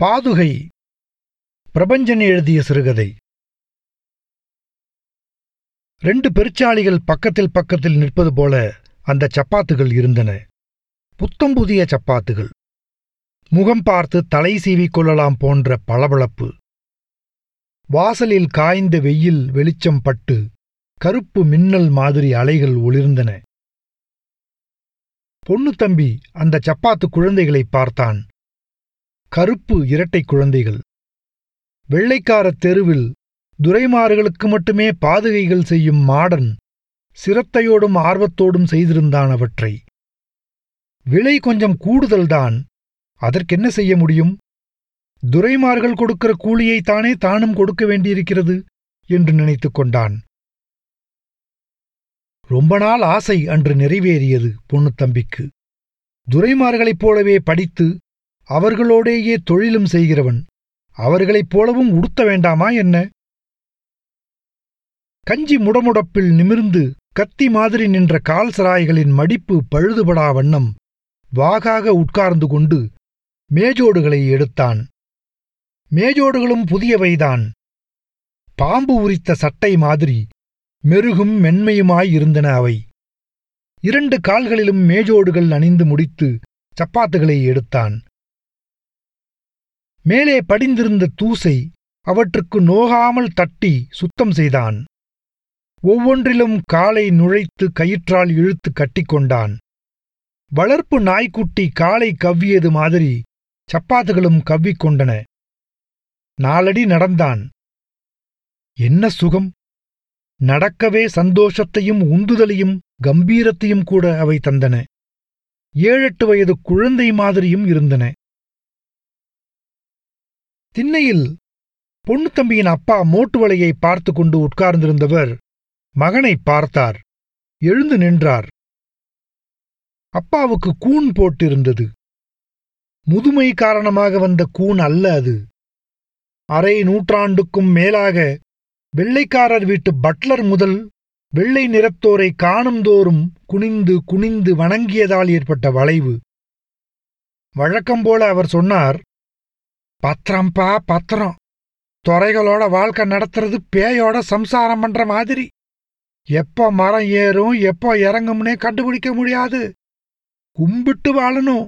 பாதுகை. பிரபஞ்சன் எழுதிய சிறுகதை. ரெண்டு பெருச்சாளிகள் பக்கத்தில் பக்கத்தில் நிற்பது போல அந்த சப்பாத்துகள் இருந்தன. புத்தம் புதிய சப்பாத்துகள். முகம் பார்த்து தலை சீவிக் கொள்ளலாம் போன்ற பளபளப்பு. வாசலில் காய்ந்த வெயில் வெளிச்சம் பட்டு கருப்பு மின்னல் மாதிரி அலைகள் ஒளிர்ந்தன. பொண்ணு தம்பி அந்த சப்பாத்து குழந்தைகளை பார்த்தான். கருப்பு இரட்டை குழந்தைகள். வெள்ளைக்காரத் தெருவில் துரைமார்களுக்கு மட்டுமே பாதுகைகள் செய்யும் மாடன் சிரத்தையோடும் ஆர்வத்தோடும் செய்திருந்தான் அவற்றை. விலை கொஞ்சம் கூடுதல்தான். அதற்கென்ன செய்ய முடியும்? துரைமார்கள் கொடுக்கிற கூலியைத்தானே தானும் கொடுக்க வேண்டியிருக்கிறது? என்று நினைத்துக் கொண்டான். ரொம்ப நாள் ஆசை அன்று நிறைவேறியது பொண்ணுத்தம்பிக்கு துரைமார்களைப் போலவே படித்து அவர்களோடேயே தொழிலும் செய்கிறவன். அவர்களைப் போலவும் உடுத்த வேண்டாமா என்ன? கஞ்சி முடமுடப்பில் நிமிர்ந்து கத்தி மாதிரி நின்ற கால் சராய்களின் மடிப்பு பழுதுபடா வண்ணம் வாகாக உட்கார்ந்து கொண்டு மேஜோடுகளை எடுத்தான். மேஜோடுகளும் புதியவைதான். பாம்பு உரித்த சட்டை மாதிரி மெருகும் மென்மையுமாயிருந்தன அவை. இரண்டு கால்களிலும் மேஜோடுகள் அணிந்து முடித்து சப்பாத்துகளை எடுத்தான். மேலே படிந்திருந்த தூசை அவற்றுக்கு நோகாமல் தட்டி சுத்தம் செய்தான். ஒவ்வொன்றிலும் காலை நுழைத்து கயிற்றால் இழுத்து கட்டிக்கொண்டான் வளர்ப்பு நாய்க்குட்டி காலை கவ்வியது மாதிரி சப்பாத்துகளும் கவ்விக்கொண்டன நாலடி நடந்தான். என்ன சுகம்? நடக்கவே சந்தோஷத்தையும் உந்துதலையும் கம்பீரத்தையும் கூட அவை தந்தன. ஏழெட்டு வயது குழந்தை மாதிரியும் இருந்தன. திண்ணையில் பொண்ணுத்தம்பியின் அப்பா மோட்டு வலையை பார்த்து கொண்டு உட்கார்ந்திருந்தவர் மகனை பார்த்தார். எழுந்து நின்றார். அப்பாவுக்கு கூன் போட்டிருந்தது. முதுமை காரணமாக வந்த கூன் அல்ல அது. அரை நூற்றாண்டுக்கும் மேலாக வெள்ளைக்காரர் வீட்டு பட்லர் முதல் வெள்ளை நிறத்தோரை காணும்தோறும் குனிந்து குனிந்து வணங்கியதால் ஏற்பட்ட வளைவு. வழக்கம்போல அவர் சொன்னார் பத்திரம்பா பத்திரம். துறைகளோட வாழ்க்கை நடத்துறது பேயோட சம்சாரம் பண்ற மாதிரி. எப்போ மரம் ஏறும் எப்போ இறங்கும்னே கண்டுபிடிக்க முடியாது. கும்பிட்டு வாழணும்.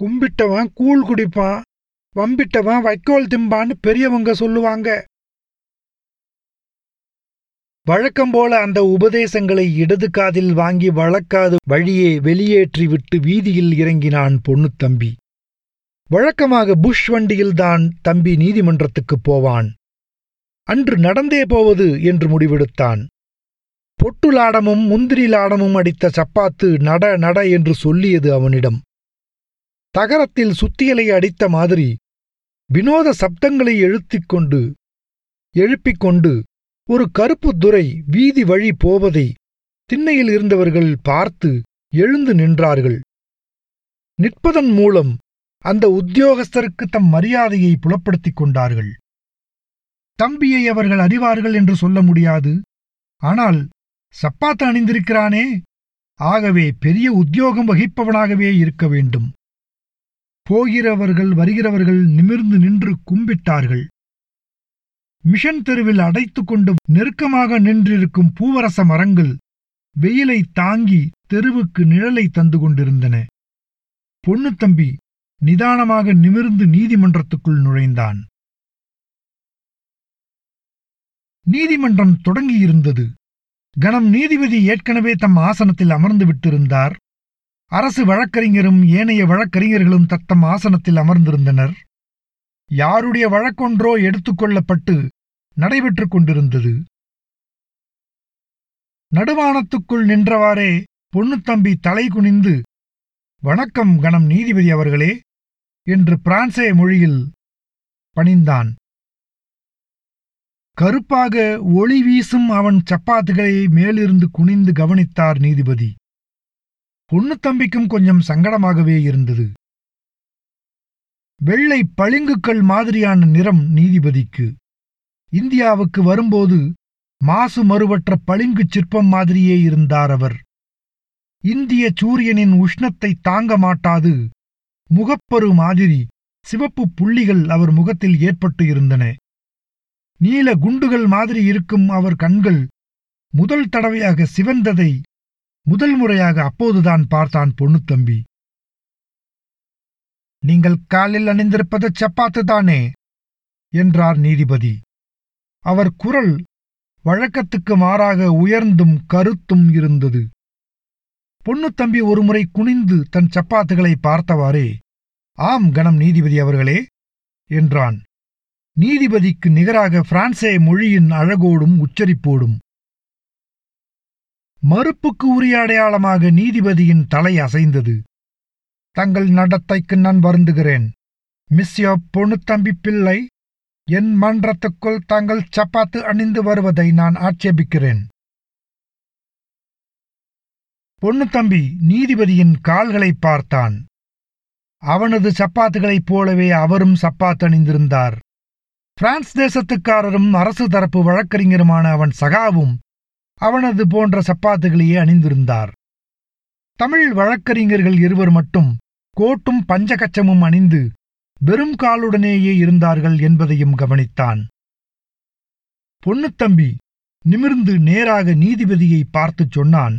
கும்பிட்டவன் கூழ் குடிப்பான். வம்பிட்டவன் வைக்கோல் திம்பான்னு பெரியவங்க சொல்லுவாங்க. வழக்கம்போல அந்த உபதேசங்களை இடது காதில் வாங்கி வழக்காது வழியே வெளியேற்றி விட்டு வீதியில் இறங்கினான் பொண்ணுத்தம்பி வழக்கமாக புஷ் வண்டியில்தான் தம்பி நீதிமன்றத்துக்குப் போவான். அன்று நடந்தே போவது என்று முடிவெடுத்தான். பொட்டுலாடமும் முந்திரி லாடமும் அடித்த சப்பாத்து நட நட என்று சொல்லியது அவனிடம். தகரத்தில் சுத்தியலை அடித்த மாதிரி வினோத சப்தங்களை எழுத்திக் கொண்டு எழுப்பிக் கொண்டு ஒரு கருப்பு துரை வீதி வழி போவதை திண்ணையில் இருந்தவர்கள் பார்த்து எழுந்து நின்றார்கள். நிற்பதன் மூலம் அந்த உத்தியோகஸ்தருக்கு தம் மரியாதையை புலப்படுத்திக் கொண்டார்கள். தம்பியை அவர்கள் அறிவார்கள் என்று சொல்ல முடியாது. ஆனால் சப்பாத்து அணிந்திருக்கிறானே ஆகவே பெரிய உத்தியோகம் வகிப்பவனாகவே இருக்க வேண்டும். போகிறவர்கள் வருகிறவர்கள் நிமிர்ந்து நின்று கும்பிட்டார்கள். மிஷன் தெருவில் அடைத்துக் கொண்டு நெருக்கமாக நின்றிருக்கும் பூவரச மரங்கள் வெயிலை தாங்கி தெருவுக்கு நிழலை தந்து கொண்டிருந்தன. பொண்ணுத்தம்பி நிதானமாக நிமிர்ந்து நீதிமன்றத்துக்குள் நுழைந்தான். நீதிமன்றம் தொடங்கியிருந்தது. கணம் நீதிபதி ஏற்கனவே தம் ஆசனத்தில் அமர்ந்து விட்டிருந்தார். அரசு வழக்கறிஞரும் ஏனைய வழக்கறிஞர்களும் தத்தம் ஆசனத்தில் அமர்ந்திருந்தனர். யாருடைய வழக்கொன்றோ எடுத்துக்கொள்ளப்பட்டு நடைபெற்றுக் கொண்டிருந்தது. நடுவானத்துக்குள் நின்றவாறே பொண்ணுத்தம்பி தலை குனிந்து வணக்கம் கணம் நீதிபதி அவர்களே என்று பிரான்சே மொழியில் பணிந்தான். கருப்பாக ஒளி வீசும் அவன் சப்பாத்துகளை மேலிருந்து குனிந்து கவனித்தார் நீதிபதி. பொண்ணுத்தம்பிக்கும் கொஞ்சம் சங்கடமாகவே இருந்தது. வெள்ளை பளிங்குக்கள் மாதிரியான நிறம் நீதிபதிக்கு. இந்தியாவுக்கு வரும்போது மாசு மறுவற்ற பளிங்குச் சிற்பம் மாதிரியே இருந்தார் அவர். இந்திய சூரியனின் உஷ்ணத்தை தாங்க மாட்டாது. முகப்பரு மாதிரி சிவப்பு புள்ளிகள் அவர் முகத்தில் ஏற்பட்டு இருந்தன. நீல குண்டுகள் மாதிரி இருக்கும் அவர் கண்கள் முதல் தடவையாக சிவந்ததை முதல் முறையாக அப்போதுதான் பார்த்தான் பொண்ணுத்தம்பி நீங்கள் காலில் அணிந்திருப்பது சப்பாத்து தானே? என்றார் நீதிபதி. அவர் குரல் வழக்கத்துக்கு மாறாக உயர்ந்தும் கருத்தும் இருந்தது. பொண்ணுத்தம்பி ஒருமுறை குனிந்து தன் சப்பாத்துகளை பார்த்தவாறே ஆம் கணம் நீதிபதி அவர்களே என்றான். நீதிபதிக்கு நிகராக பிரான்சே மொழியின் அழகோடும் உச்சரிப்போடும். மறுப்புக்கு உரிய அடையாளமாக நீதிபதியின் தலை அசைந்தது. தங்கள் நடத்தைக்கு நான் வருந்துகிறேன். மிஸ்யோ பொண்ணுத்தம்பி பிள்ளை என் மன்றத்துக்குள் தாங்கள் சப்பாத்து அணிந்து வருவதை நான் ஆட்சேபிக்கிறேன். பொண்ணுத்தம்பி நீதிபதியின் கால்களை பார்த்தான். அவனது சப்பாத்துகளைப் போலவே அவரும் சப்பாத்து அணிந்திருந்தார். பிரான்ஸ் தேசத்துக்காரரும் அரசு தரப்பு வழக்கறிஞருமான அவன் சகாவும் அவனது போன்ற சப்பாத்துகளையே அணிந்திருந்தார். தமிழ் வழக்கறிஞர்கள் இருவர் மட்டும் கோட்டும் பஞ்சகச்சமும் அணிந்து வெறும் காலுடனேயே இருந்தார்கள் என்பதையும் கவனித்தான். பொன்னுத்தம்பி நிமிர்ந்து நேராக நீதிபதியை பார்த்துச் சொன்னான்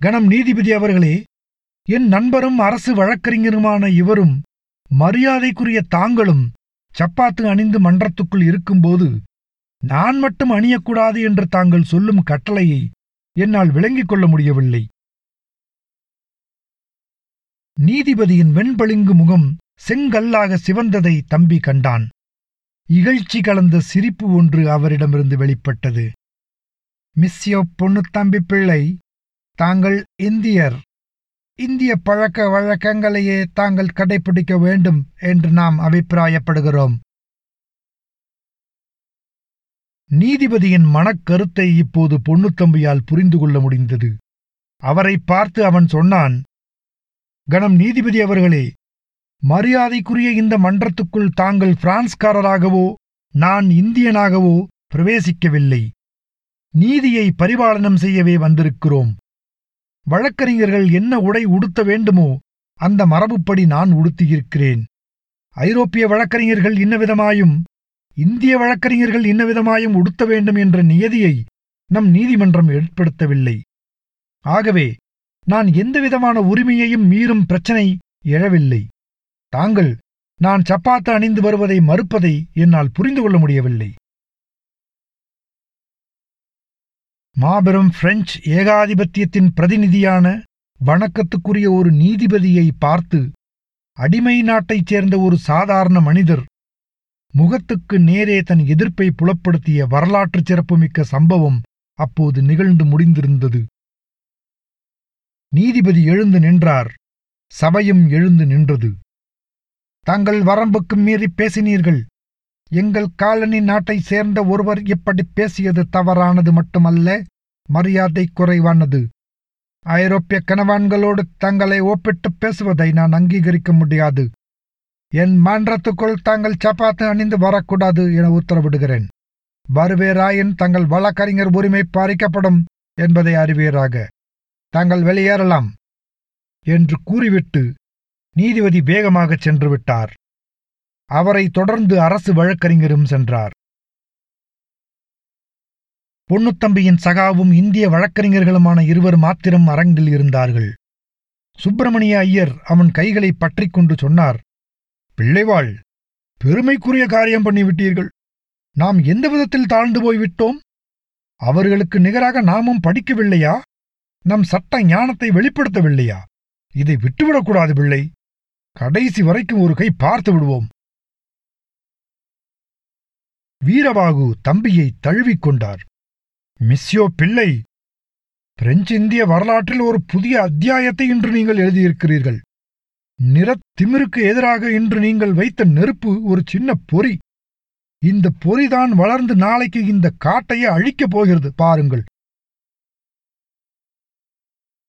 கணம் நீதிபதி அவர்களே என் நண்பரும் அரசு வழக்கறிஞருமான இவரும் மரியாதைக்குரிய தாங்களும் சப்பாத்து அணிந்து மன்றத்துக்குள் இருக்கும்போது நான் மட்டும் அணியக்கூடாது என்று தாங்கள் சொல்லும் கட்டளையை என்னால் விளங்கிக் கொள்ள முடியவில்லை. நீதிபதியின் வெண்பளிங்கு முகம் செங்கல்லாக சிவந்ததை தம்பி கண்டான். இகழ்ச்சி கலந்த சிரிப்பு ஒன்று அவரிடமிருந்து வெளிப்பட்டது. மிஸ்யோ பொண்ணுத்தம்பி பிள்ளை தாங்கள் இந்தியர். இந்திய பழக்க வழக்கங்களையே தாங்கள் கடைபிடிக்க வேண்டும் என்று நாம் அபிப்பிராயப்படுகிறோம். நீதிபதியின் மனக்கருத்தை இப்போது பொன்னுத்தம்பியால் புரிந்து கொள்ள முடிந்தது. அவரை பார்த்து அவன் சொன்னான் கணம் நீதிபதி அவர்களே மரியாதைக்குரிய இந்த மன்றத்துக்குள் தாங்கள் பிரான்ஸ்காரராகவோ நான் இந்தியனாகவோ பிரவேசிக்கவில்லை. நீதியை பரிபாலனம் செய்யவே வந்திருக்கிறோம். வழக்கறிஞர்கள் என்ன உடை உடுத்த வேண்டுமோ அந்த மரபுப்படி நான் உடுத்தியிருக்கிறேன். ஐரோப்பிய வழக்கறிஞர்கள் இன்னவிதமாயும் இந்திய வழக்கறிஞர்கள் இன்னவிதமாயும் உடுத்த வேண்டும் என்ற நியதியை நம் நீதிமன்றம் ஏற்படுத்தவில்லை. ஆகவே நான் எந்தவிதமான உரிமையையும் மீறும் பிரச்சனை எழவில்லை. தாங்கள் நான் சப்பாத்து அணிந்து வருவதை மறுப்பதை என்னால் புரிந்து கொள்ள முடியவில்லை. மாபெரும் பிரெஞ்சு ஏகாதிபத்தியத்தின் பிரதிநிதியான வணக்கத்துக்குரிய ஒரு நீதிபதியை பார்த்து அடிமை நாட்டைச் சேர்ந்த ஒரு சாதாரண மனிதர் முகத்துக்கு நேரே தன் எதிர்ப்பை புலப்படுத்திய வரலாற்றுச் சிறப்புமிக்க சம்பவம் அப்போது நிகழ்ந்து முடிந்திருந்தது. நீதிபதி எழுந்து நின்றார். சபையும் எழுந்து நின்றது. தாங்கள் வரம்புக்கு மீறி பேசினீர்கள். எங்கள் காலனி நாட்டைச் சேர்ந்த ஒருவர் இப்படி பேசியது தவறானது மட்டுமல்ல மரியாதை குறைவானது. ஐரோப்பிய கணவான்களோடு தங்களை ஒப்பிட்டு பேசுவதை நான் அங்கீகரிக்க முடியாது. என் மன்றத்துக்குள் தாங்கள் சப்பாத்து அணிந்து வரக்கூடாது என உத்தரவிடுகிறேன். வருவேராயின் தங்கள் வழக்கறிஞர் உரிமை பறிக்கப்படும் என்பதை அறிவீராக. தாங்கள் வெளியேறலாம். என்று கூறிவிட்டு நீதிபதி வேகமாகச் சென்று விட்டார். அவரை தொடர்ந்து அரசு வழக்கறிஞரும் சென்றார். பொன்னுத்தம்பியின் சகாவும் இந்திய வழக்கறிஞர்களுமான இருவர் மாத்திரம் அரங்கில் இருந்தார்கள். சுப்பிரமணிய ஐயர் அவன் கைகளை பற்றிக் கொண்டு சொன்னார் பிள்ளைவாள் பெருமைக்குரிய காரியம் பண்ணிவிட்டீர்கள். நாம் எந்த விதத்தில் தாழ்ந்து போய்விட்டோம்? அவர்களுக்கு நிகராக நாமும் படிக்கவில்லையா? நம் சட்ட ஞானத்தை வெளிப்படுத்தவில்லையா? இதை விட்டுவிடக்கூடாது பிள்ளை. கடைசி வரைக்கும் ஒரு கை பார்த்து விடுவோம். வீரபாகு தம்பியை தழுவிக்கொண்டார். மிஸ்யோ பிள்ளை பிரெஞ்சு இந்திய வரலாற்றில் ஒரு புதிய அத்தியாயத்தை இன்று நீங்கள் எழுதியிருக்கிறீர்கள். நிறத்திமிருக்கு எதிராக இன்று நீங்கள் வைத்த நெருப்பு ஒரு சின்ன பொறி. இந்த பொறிதான் வளர்ந்து நாளைக்கு இந்த காட்டையே அழிக்கப் போகிறது பாருங்கள்.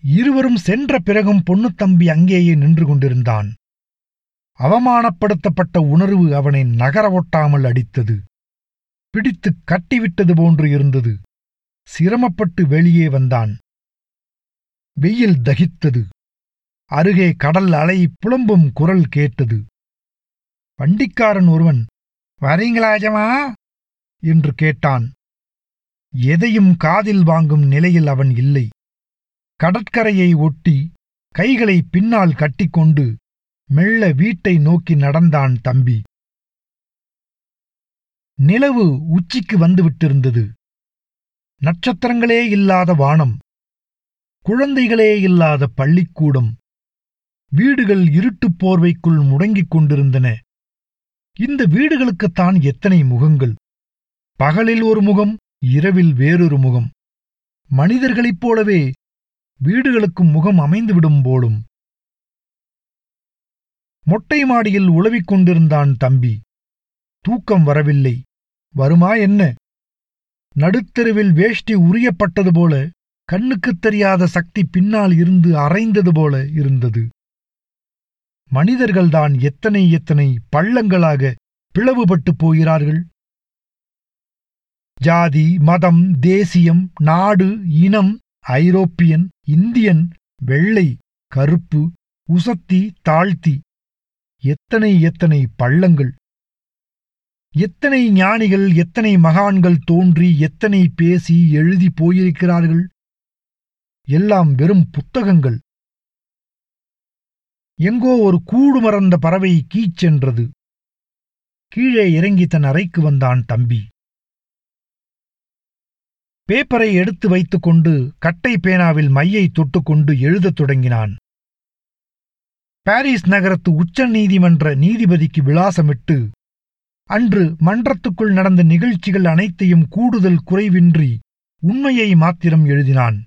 இருவரும் சென்ற பிறகும் பொன்னுத்தம்பி அங்கேயே நின்று கொண்டிருந்தான். அவமானப்படுத்தப்பட்ட உணர்வு அவனை நகர ஒட்டாமல் அடித்தது. பிடித்து கட்டிவிட்டது போன்று இருந்தது. சிரமப்பட்டு வெளியே வந்தான். வெயில் தகித்தது. அருகே கடல் அலை புலம்பும் குரல் கேட்டது. வண்டிக்காரன் ஒருவன் வரீங்களாஜமா என்று கேட்டான். எதையும் காதில் வாங்கும் நிலையில் அவன் இல்லை. கடற்கரையை ஒட்டி கைகளை பின்னால் கட்டிக்கொண்டு மெல்ல வீட்டை நோக்கி நடந்தான் தம்பி. நிலவு உச்சிக்கு வந்துவிட்டிருந்தது. நட்சத்திரங்களே இல்லாத வானம் குழந்தைகளே இல்லாத பள்ளிக்கூடம் வீடுகள் இருட்டுப் போர்வைக்குள் முடங்கிக் கொண்டிருந்தன. இந்த வீடுகளுக்குத்தான் எத்தனை முகங்கள்? பகலில் ஒரு முகம் இரவில் வேறொரு முகம். மனிதர்களைப் போலவே வீடுகளுக்கும் முகம் அமைந்துவிடும் போலும். மொட்டை மாடியில் உளவிக் கொண்டிருந்தான் தம்பி. தூக்கம் வரவில்லை. வருமா என்ன? நடுத்தெருவில் வேஷ்டி உரியப்பட்டது போல கண்ணுக்குத் தெரியாத சக்தி பின்னால் இருந்து அரைந்தது போல இருந்தது. மனிதர்கள்தான் எத்தனை எத்தனை பள்ளங்களாக பிளவுபட்டுப் போகிறார்கள். ஜாதி மதம் தேசியம் நாடு இனம் ஐரோப்பியன் இந்தியன் வெள்ளை கருப்பு உசத்தி தாழ்த்தி எத்தனை எத்தனை பள்ளங்கள். எத்தனை ஞானிகள் எத்தனை மகான்கள் தோன்றி எத்தனை பேசி எழுதி போயிருக்கிறார்கள்? எல்லாம் வெறும் புத்தகங்கள். எங்கோ ஒரு கூடு மறந்த பறவை கீச்சென்றது கீழே இறங்கி தன் அறைக்கு வந்தான் தம்பி. பேப்பரை எடுத்து வைத்துக்கொண்டு கட்டை பேனாவில் மையை தொட்டுக்கொண்டு எழுதத் தொடங்கினான். பாரிஸ் நகரத்து உச்ச நீதிமன்ற நீதிபதிக்கு விளாசமிட்டு அன்று மன்றத்துக்குள் நடந்த நிகழ்ச்சிகள் அனைத்தையும் கூடுதல் குறைவின்றி உண்மையை மாத்திரம் எழுதினான்.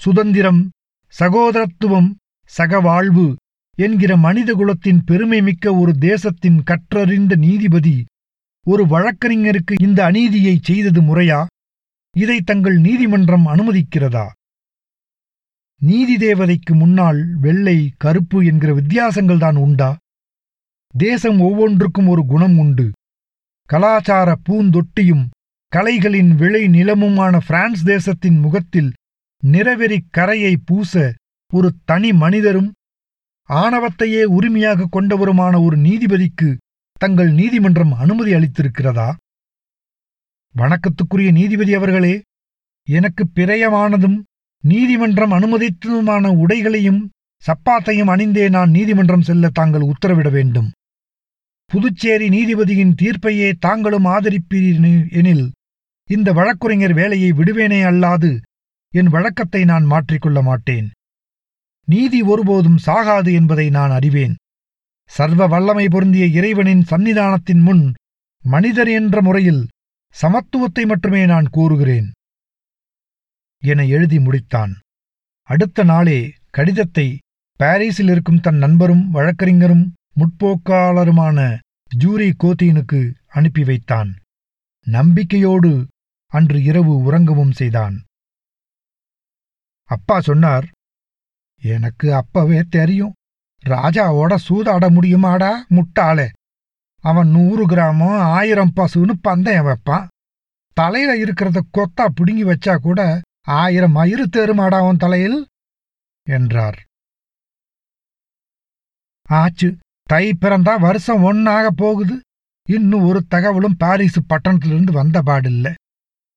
சுதந்திரம் சகோதரத்துவம் சகவாழ்வு என்கிற மனிதகுலத்தின் பெருமைமிக்க ஒரு தேசத்தின் கற்றறிந்த நீதிபதி ஒரு வழக்கறிஞருக்கு இந்த அநீதியை செய்தது முறையா? இதை தங்கள் நீதிமன்றம் அனுமதிக்கிறதா? நீதி தேவதைக்கு முன்னால் வெள்ளை கருப்பு என்கிற வித்தியாசங்கள்தான் உண்டா? தேசம் ஒவ்வொன்றுக்கும் ஒரு குணம் உண்டு. கலாச்சார பூந்தொட்டியும் கலைகளின் விளை நிலமுமான பிரான்ஸ் தேசத்தின் முகத்தில் நிறவெறி கரையை பூச ஒரு தனி மனிதரும் ஆணவத்தையே உரிமையாக கொண்டவருமான ஒரு நீதிபதிக்கு தங்கள் நீதிமன்றம் அனுமதி அளித்திருக்கிறதா? வணக்கத்துக்குரிய நீதிபதி அவர்களே எனக்கு பிரயமானதும் நீதிமன்றம் அனுமதித்ததுமான உடைகளையும் சப்பாத்தையும் அணிந்தே நான் நீதிமன்றம் செல்ல தாங்கள் உத்தரவிட வேண்டும். புதுச்சேரி நீதிபதியின் தீர்ப்பையே தாங்களும் ஆதரிப்பீர் எனில் இந்த வழக்குரைஞர் வேலையை விடுவேனே அல்லாது என் வழக்கத்தை நான் மாற்றிக்கொள்ள மாட்டேன். நீதி ஒருபோதும் சாகாது என்பதை நான் அறிவேன். சர்வ வல்லமை பொருந்திய இறைவனின் சன்னிதானத்தின் முன் மனிதர் என்ற முறையில் சமத்துவத்தை மட்டுமே நான் கூறுகிறேன். என எழுதி முடித்தான். அடுத்த நாளே கடிதத்தை பாரிஸில் இருக்கும் தன் நண்பரும் வழக்கறிஞரும் முற்போக்காளருமான ஜூரி கோத்தீனுக்கு அனுப்பி வைத்தான். நம்பிக்கையோடு அன்று இரவு உறங்கவும் செய்தான். அப்பா சொன்னார் எனக்கு அப்பவே தெரியும். ராஜாவோட சூதாட முடியுமாடா முட்டாளே? அவன் நூறு கிராமம் ஆயிரம் பசுன்னு பந்தயம் வைப்பான். தலையில இருக்கிறத கொத்தா பிடுங்கி வச்சா கூட ஆயிரம் மயிறு தேருமாடா அவன் தலையில்? என்றார். ஆச்சு. தை பிறந்தா வருஷம் ஒன்னாக போகுது. இன்னும் ஒரு தகவலும் பாரிஸ் பட்டணத்திலிருந்து வந்த பாடில்ல.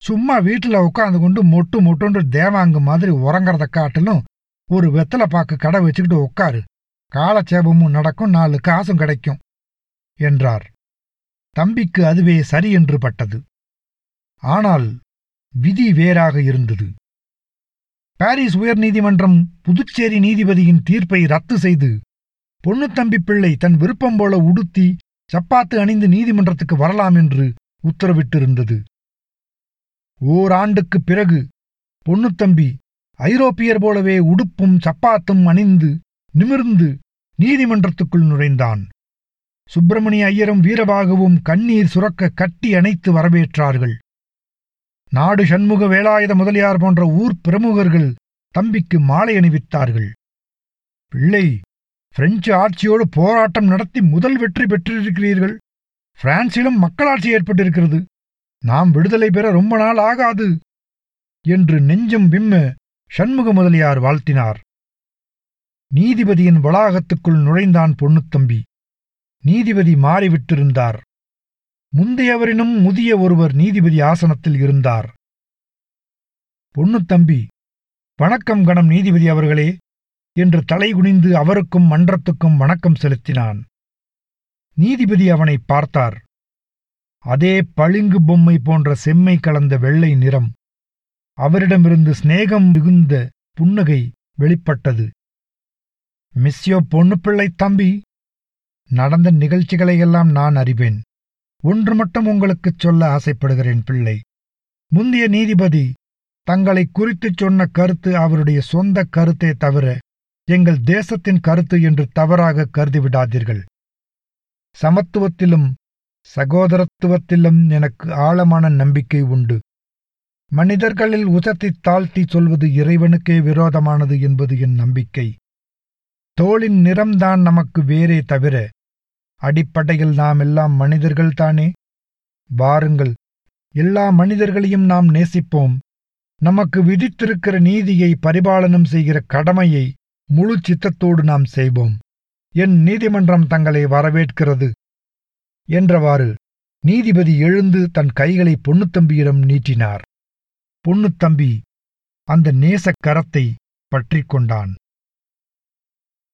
சும்மா வீட்டுல உட்காந்து கொண்டு மொட்டு மொட்டுன்ற தேவாங்கு மாதிரி உறங்கறத காட்டிலும் ஒரு வெத்தலை பாக்கு கடை வச்சுக்கிட்டு உட்காரு காலச்சேபமும் நடக்கும் நாலு காசும் கிடைக்கும் என்றார். தம்பிக்கு அதுவே சரி என்று பட்டது. ஆனால் விதி வேறாக இருந்தது. பாரிஸ் உயர்நீதிமன்றம் புதுச்சேரி நீதிபதியின் தீர்ப்பை ரத்து செய்து பொன்னுத்தம்பி பிள்ளை தன் விருப்பம் போல உடுத்தி சப்பாத்து அணிந்து நீதிமன்றத்துக்கு வரலாம் என்று உத்தரவிட்டிருந்தது. ஓராண்டுக்குப் பிறகு பொன்னுத்தம்பி ஐரோப்பியர் போலவே உடுப்பும் சப்பாத்தும் அணிந்து நிமிர்ந்து நீதிமன்றத்துக்குள் நுழைந்தான். சுப்பிரமணிய ஐயரும் வீரபாகுவும் கண்ணீர் சுரக்க கட்டி அணைத்து வரவேற்றார்கள். நாடு சண்முக வேலாயுத முதலியார் போன்ற ஊர் பிரமுகர்கள் தம்பிக்கு மாலை அணிவித்தார்கள். பிள்ளை பிரெஞ்சு ஆட்சியோடு போராட்டம் நடத்தி முதல் வெற்றி பெற்றிருக்கிறீர்கள். பிரான்சிலும் மக்களாட்சி ஏற்பட்டிருக்கிறது. நாம் விடுதலை பெற ரொம்ப நாள் ஆகாது என்று நெஞ்சம் விம்ம சண்முக முதலியார் வாழ்த்தினார். நீதிபதியின் வளாகத்துக்குள் நுழைந்தான் பொன்னுத்தம்பி. நீதிபதி மாறிவிட்டிருந்தார். முந்தையவரினும் முதிய ஒருவர் நீதிபதி ஆசனத்தில் இருந்தார். பொன்னுத்தம்பி வணக்கம் கணம் நீதிபதி அவர்களே என்று தலைகுனிந்து அவருக்கும் மன்றத்துக்கும் வணக்கம் செலுத்தினான். நீதிபதி அவனை பார்த்தார். அதே பளிங்கு பொம்மை போன்ற செம்மை கலந்த வெள்ளை நிறம். அவரிடமிருந்து சிநேகம் மிகுந்த புன்னகை வெளிப்பட்டது. மிஸ்யோ பொண்ணுப்பிள்ளை தம்பி நடந்த நிகழ்ச்சிகளையெல்லாம் நான் அறிவேன். ஒன்று மட்டும் உங்களுக்குச் சொல்ல ஆசைப்படுகிறேன் பிள்ளை. முந்தைய நீதிபதி தங்களை குறித்துச் சொன்ன கருத்து அவருடைய சொந்த கருத்தே தவிர எங்கள் தேசத்தின் கருத்து என்று தவறாக கருதிவிடாதீர்கள். சமத்துவத்திலும் சகோதரத்துவத்திலும் எனக்கு ஆழமான நம்பிக்கை உண்டு. மனிதர்களில் உசத்தி தாழ்த்தி சொல்வது இறைவனுக்கே விரோதமானது என்பது என் நம்பிக்கை. தோளின் நிறம்தான் நமக்கு வேறே தவிர அடிப்படையில் நாம் எல்லாம் மனிதர்கள்தானே வாருங்கள் எல்லா மனிதர்களையும் நாம் நேசிப்போம். நமக்கு விதித்திருக்கிற நீதியை பரிபாலனம் செய்கிற கடமையை முழு சித்தத்தோடு நாம் செய்வோம். என் நீதிமன்றம் தங்களை வரவேற்கிறது. என்றவாறு நீதிபதி எழுந்து தன் கைகளை பொன்னுத்தம்பியிடம் நீட்டினார். பொன்னுத்தம்பி அந்த நேசக் பற்றிக்கொண்டான் பற்றிக் கொண்டான்.